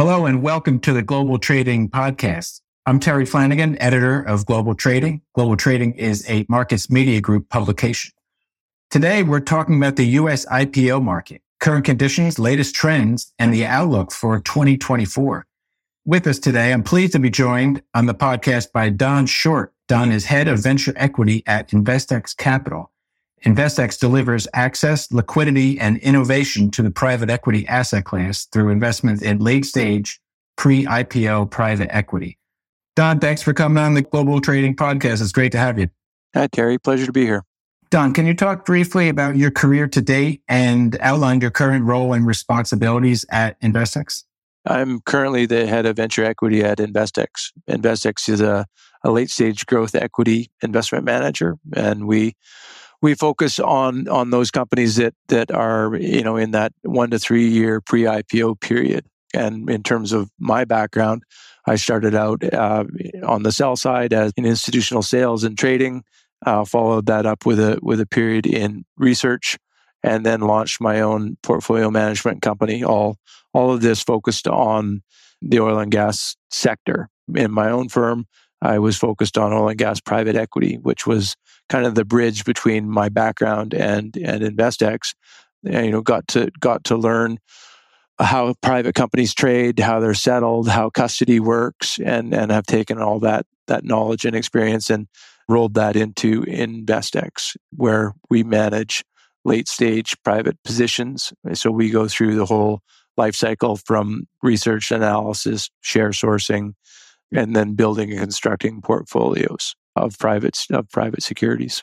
Hello and welcome to the Global Trading Podcast. I'm Terry Flanagan, editor of Global Trading. Global Trading is a Markets Media Group publication. Today, we're talking about the U.S. IPO market, current conditions, latest trends, and the outlook for 2024. With us today, I'm pleased to be joined on the podcast by Don Short. Don is head of venture equity at InvestX Capital. InvestX delivers access, liquidity, and innovation to the private equity asset class through investments in late stage pre-IPO private equity. Don, thanks for coming on the Global Trading Podcast. It's great to have you. Hi, Terry. Pleasure to be here. Don, can you talk briefly about your career to date and outline your current role and responsibilities at InvestX? I'm currently the head of venture equity at InvestX. InvestX is a, a late stage growth equity investment manager, and we we focus on on those companies that that are you know in that one to three year pre IPO period. And in terms of my background, I started out uh, on the sell side as in institutional sales and trading. Uh, followed that up with a with a period in research, and then launched my own portfolio management company. All all of this focused on the oil and gas sector. In my own firm, I was focused on oil and gas private equity, which was kind of the bridge between my background and and InvestX. And, you know, got to got to learn how private companies trade, how they're settled, how custody works, and and have taken all that that knowledge and experience and rolled that into InvestX, where we manage late stage private positions. So we go through the whole life cycle from research analysis, share sourcing, and then building and constructing portfolios of private of private securities.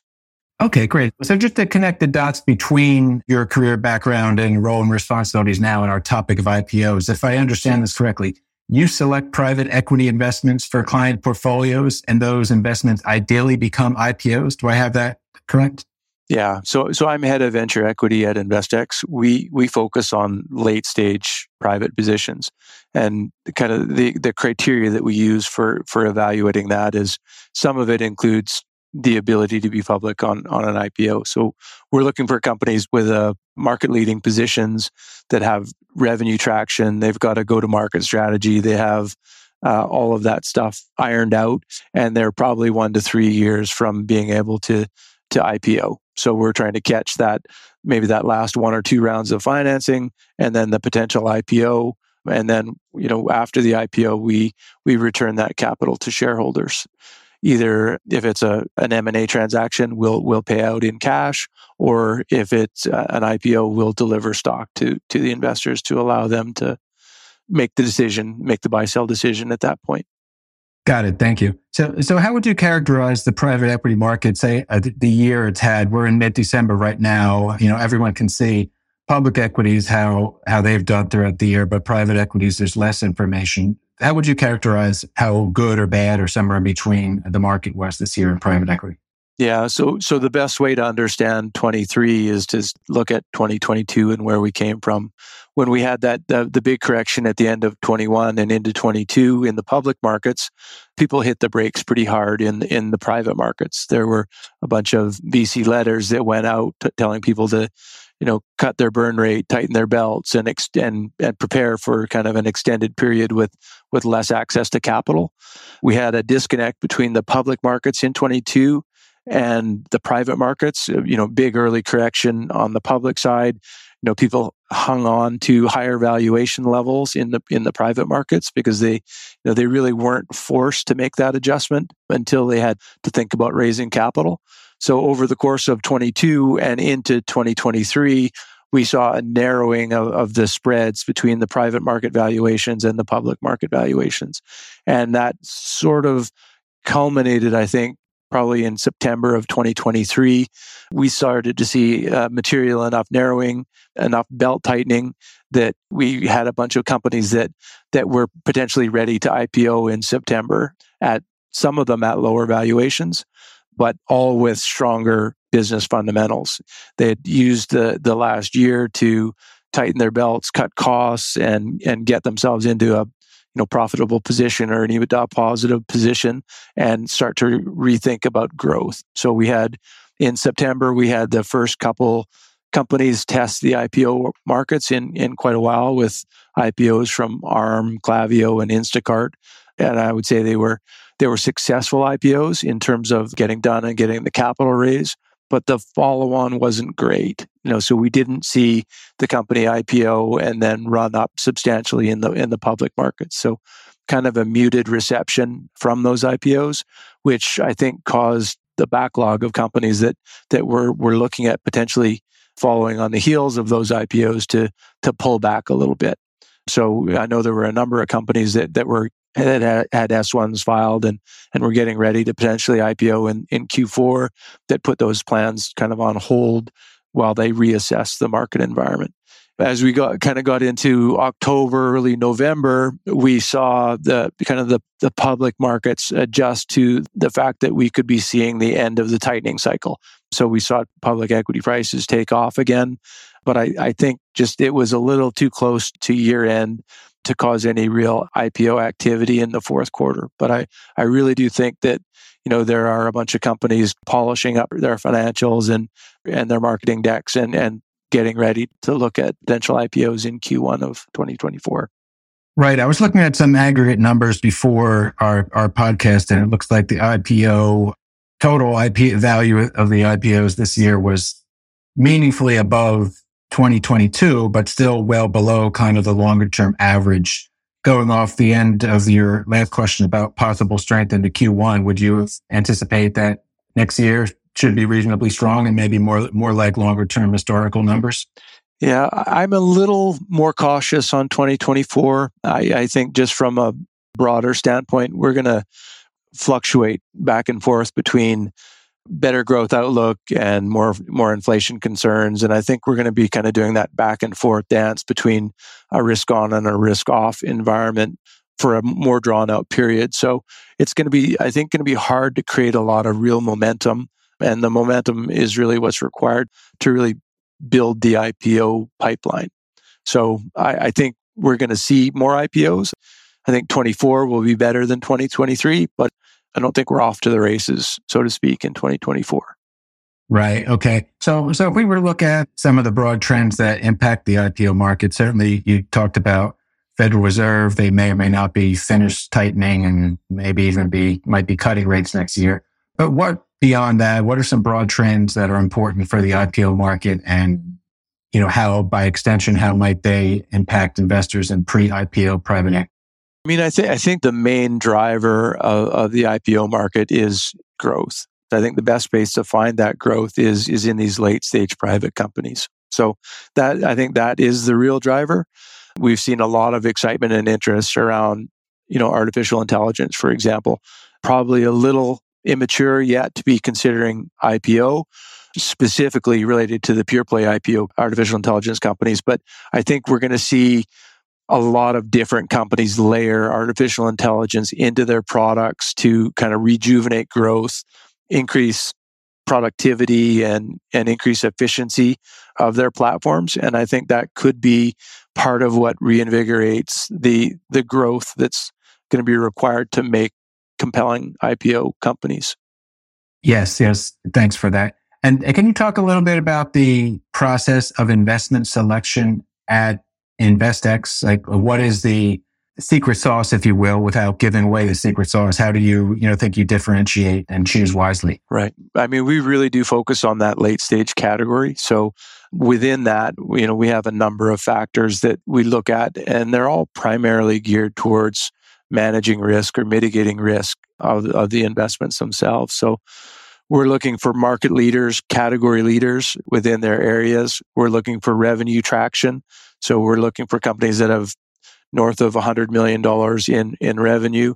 Okay, great. So just to connect the dots between your career background and role and responsibilities now in our topic of IPOs, if I understand this correctly, you select private equity investments for client portfolios and those investments ideally become IPOs. Do I have that correct? Yeah. So so I'm head of venture equity at InvestX. We we focus on late stage private positions. And kind of the, the criteria that we use for for evaluating that is some of it includes the ability to be public on on an IPO. So we're looking for companies with a uh, market leading positions that have revenue traction, they've got a go to market strategy, they have uh, all of that stuff ironed out, and they're probably one to three years from being able to to IPO. So we're trying to catch that maybe that last one or two rounds of financing and then the potential IPO and then you know after the IPO we we return that capital to shareholders. Either if it's a an M&A transaction we'll we'll pay out in cash or if it's uh, an IPO we'll deliver stock to to the investors to allow them to make the decision make the buy sell decision at that point Got it. Thank you. So, so how would you characterize the private equity market? Say uh, the year it's had. We're in mid-December right now. You know, everyone can see public equities how how they've done throughout the year, but private equities there's less information. How would you characterize how good or bad or somewhere in between the market was this year in private equity? Yeah, so so the best way to understand 23 is to look at 2022 and where we came from. When we had that the, the big correction at the end of 21 and into 22 in the public markets, people hit the brakes pretty hard in in the private markets. There were a bunch of VC letters that went out t- telling people to you know cut their burn rate, tighten their belts, and extend and prepare for kind of an extended period with with less access to capital. We had a disconnect between the public markets in 22 and the private markets, uh, you know, big early correction on the public side. You know, people hung on to higher valuation levels in the in the private markets because they, you know, they really weren't forced to make that adjustment until they had to think about raising capital. So over the course of 22 and into 2023, we saw a narrowing of, of, the spreads between the private market valuations and the public market valuations. And that sort of culminated, I think, probably in September of 2023, we started to see uh, material enough narrowing, enough belt tightening that we had a bunch of companies that that were potentially ready to IPO in September at some of them at lower valuations, but all with stronger business fundamentals. They had used the the last year to tighten their belts, cut costs, and and get themselves into a know profitable position or an EBITDA positive position and start to rethink about growth. So we had in September we had the first couple companies test the IPO markets in, in quite a while with IPOs from ARM, Klaviyo, and Instacart. And I would say they were they were successful IPOs in terms of getting done and getting the capital raise, but the follow on wasn't great. You know, so we didn't see the company IPO and then run up substantially in the in the public markets. So kind of a muted reception from those IPOs, which I think caused the backlog of companies that that were were looking at potentially following on the heels of those IPOs to to pull back a little bit. So I know there were a number of companies that that were that had, had S1s filed and and were getting ready to potentially IPO in, in Q4 that put those plans kind of on hold while they reassess the market environment as we got kind of got into October, early November, we saw the kind of the, the public markets adjust to the fact that we could be seeing the end of the tightening cycle. So we saw public equity prices take off again. But I, I think just it was a little too close to year end to cause any real IPO activity in the fourth quarter. But I, I really do think that, you know, there are a bunch of companies polishing up their financials and, and their marketing decks and, and getting ready to look at potential IPOs in Q1 of 2024. Right. I was looking at some aggregate numbers before our, our podcast, and it looks like the IPO total IP value of the IPOs this year was meaningfully above 2022, but still well below kind of the longer term average. Going off the end of your last question about possible strength into Q1, would you anticipate that next year should be reasonably strong and maybe more more like longer term historical numbers? Yeah, I'm a little more cautious on 2024. I, I think just from a broader standpoint, we're going to fluctuate back and forth between better growth outlook and more more inflation concerns and i think we're going to be kind of doing that back and forth dance between a risk on and a risk off environment for a more drawn out period so it's going to be i think going to be hard to create a lot of real momentum and the momentum is really what's required to really build the IPO pipeline. So I, I think we're going to see more IPOs. I think 24 will be better than 2023, but I don't think we're off to the races, so to speak, in 2024. Right. Okay. So, so if we were to look at some of the broad trends that impact the IPO market, certainly you talked about Federal Reserve. They may or may not be finished tightening and maybe even be, might be cutting rates next year. But what beyond that, what are some broad trends that are important for the IPO market and, you know, how by extension, how might they impact investors in pre-IPO private equity? I mean, I think I think the main driver of, of the IPO market is growth. I think the best place to find that growth is is in these late stage private companies. So that I think that is the real driver. We've seen a lot of excitement and interest around, you know, artificial intelligence, for example. Probably a little immature yet to be considering IPO, specifically related to the pure play IPO artificial intelligence companies. But I think we're going to see a lot of different companies layer artificial intelligence into their products to kind of rejuvenate growth, increase productivity and and increase efficiency of their platforms and i think that could be part of what reinvigorates the the growth that's going to be required to make compelling IPO companies. Yes, yes. Thanks for that. And can you talk a little bit about the process of investment selection at InvestX? Like, what is the secret sauce, if you will, without giving away the secret sauce? How do you, you know, think you differentiate and choose wisely? Right. I mean, we really do focus on that late stage category. So within that, you know, we have a number of factors that we look at, and they're all primarily geared towards managing risk or mitigating risk of, of the investments themselves. So we're looking for market leaders, category leaders within their areas. We're looking for revenue traction. So we're looking for companies that have north of $100 million in, in revenue.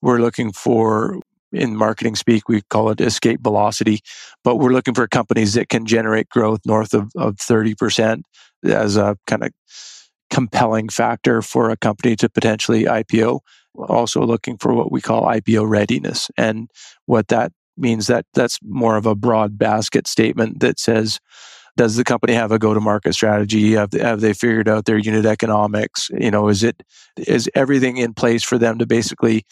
We're looking for, in marketing speak, we call it escape velocity, but we're looking for companies that can generate growth north of, of 30% as a kind of compelling factor for a company to potentially IPO also looking for what we call IPO readiness. And what that means that that's more of a broad basket statement that says, does the company have a go-to-market strategy? Have they, have they figured out their unit economics? You know, is it is everything in place for them to basically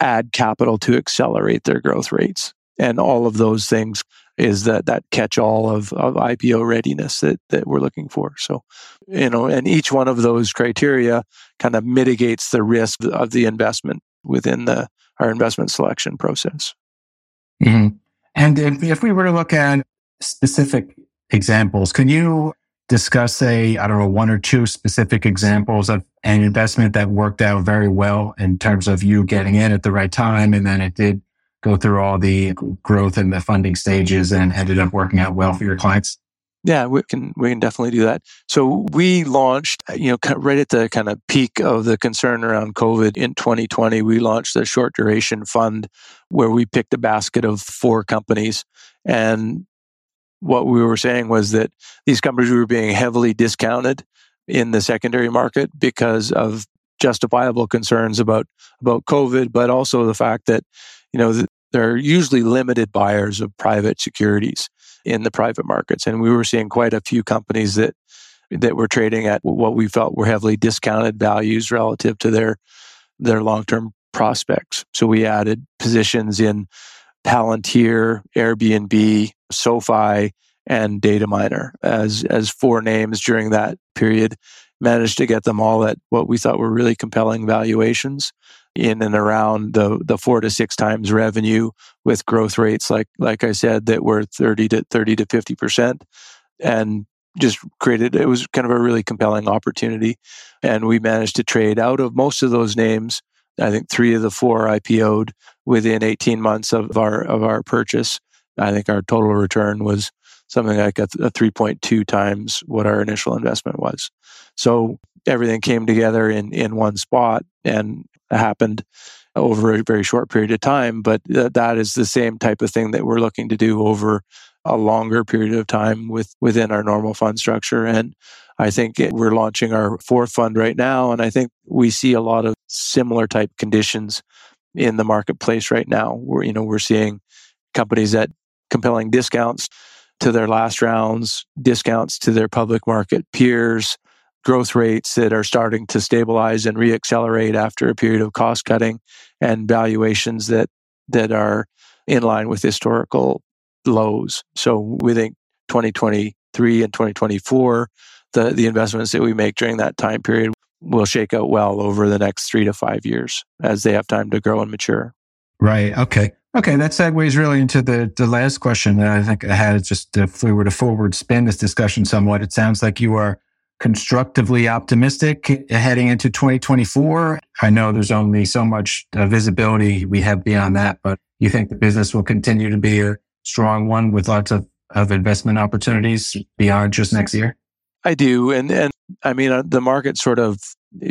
add capital to accelerate their growth rates? And all of those things is that that catch all of, of IPO readiness that, that we're looking for. So, you know, and each one of those criteria kind of mitigates the risk of the investment within the our investment selection process. Mm-hmm. And if we were to look at specific examples, can you discuss a, I don't know, one or two specific examples of an investment that worked out very well in terms of you getting in at the right time and then it did go through all the growth and the funding stages and ended up working out well for your clients? Yeah, we can we can definitely do that. So we launched, you know, right at the kind of peak of the concern around COVID in 2020. We launched a short duration fund where we picked a basket of four companies, and what we were saying was that these companies were being heavily discounted in the secondary market because of justifiable concerns about about COVID, but also the fact that you know there are usually limited buyers of private securities in the private markets. And we were seeing quite a few companies that that were trading at what we felt were heavily discounted values relative to their their long-term prospects. So we added positions in Palantir, Airbnb, SoFi, and Dataminr as as four names during that period. Managed to get them all at what we thought were really compelling valuations in and around the the four to six times revenue with growth rates like like I said that were 30 to 30 to 50 percent and just created it was kind of a really compelling opportunity and we managed to trade out of most of those names I think three of the four IPO'd within 18 months of our of our purchase I think our total return was something like a, a 3.2 times what our initial investment was so everything came together in in one spot and happened over a very short period of time. But th- that is the same type of thing that we're looking to do over a longer period of time with within our normal fund structure. And I think it, we're launching our fourth fund right now, and I think we see a lot of similar type conditions in the marketplace right now. Where you know we're seeing companies at compelling discounts to their last rounds, discounts to their public market peers, growth rates that are starting to stabilize and reaccelerate after a period of cost cutting and valuations that that are in line with historical lows. So we think 2023 and 2024 the the investments that we make during that time period will shake out well over the next 3 to 5 years as they have time to grow and mature. Right. Okay. Okay, that segues really into the, the last question that I think I had. Just if we were to forward spin this discussion somewhat, it sounds like you are constructively optimistic heading into 2024? I know there's only so much uh, visibility we have beyond that, but you think the business will continue to be a strong one with lots of, of investment opportunities beyond just next year? I do. And, and I mean, uh, the market sort of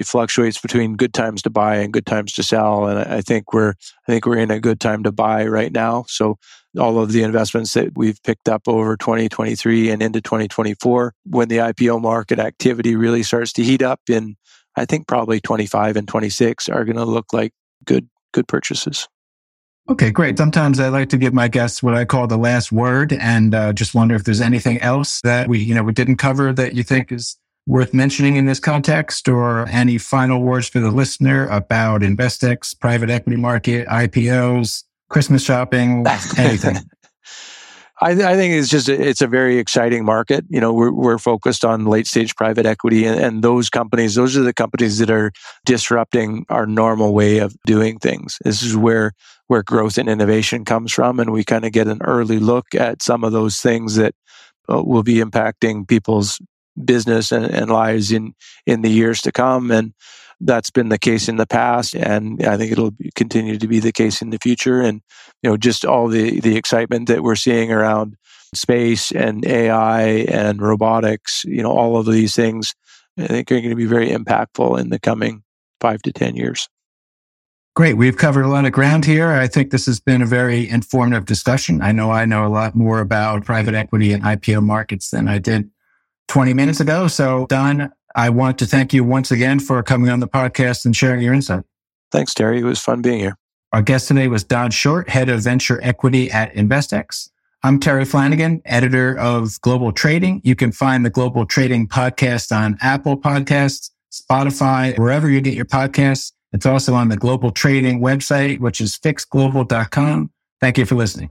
fluctuates between good times to buy and good times to sell. And I think we're I think we're in a good time to buy right now. So all of the investments that we've picked up over 2023 and into 2024, when the IPO market activity really starts to heat up in I think probably 25 and 26 are going to look like good good purchases. Okay, great. Sometimes I like to give my guests what I call the last word, and uh, just wonder if there's anything else that we, you know, we didn't cover that you think is worth mentioning in this context or any final words for the listener about InvestX, private equity market, IPOs, Christmas shopping, anything? I, I, think it's just a, it's a very exciting market. You know, we're, we're focused on late stage private equity, and, and, those companies, those are the companies that are disrupting our normal way of doing things. This is where where growth and innovation comes from, and we kind of get an early look at some of those things that uh, will be impacting people's business and, and lives in in the years to come and that's been the case in the past and i think it'll continue to be the case in the future and you know just all the the excitement that we're seeing around space and ai and robotics you know all of these things i think are going to be very impactful in the coming 5 to 10 years Great. We've covered a lot of ground here. I think this has been a very informative discussion. I know I know a lot more about private equity and IPO markets than I did 20 minutes ago. So, Don, I want to thank you once again for coming on the podcast and sharing your insight. Thanks, Terry. It was fun being here. Our guest today was Don Short, head of venture equity at InvestX. I'm Terry Flanagan, editor of Global Trading. You can find the Global Trading podcast on Apple Podcasts, Spotify, wherever you get your podcasts. It's also on the Global Trading website, which is fixglobal.com. Thank you for listening.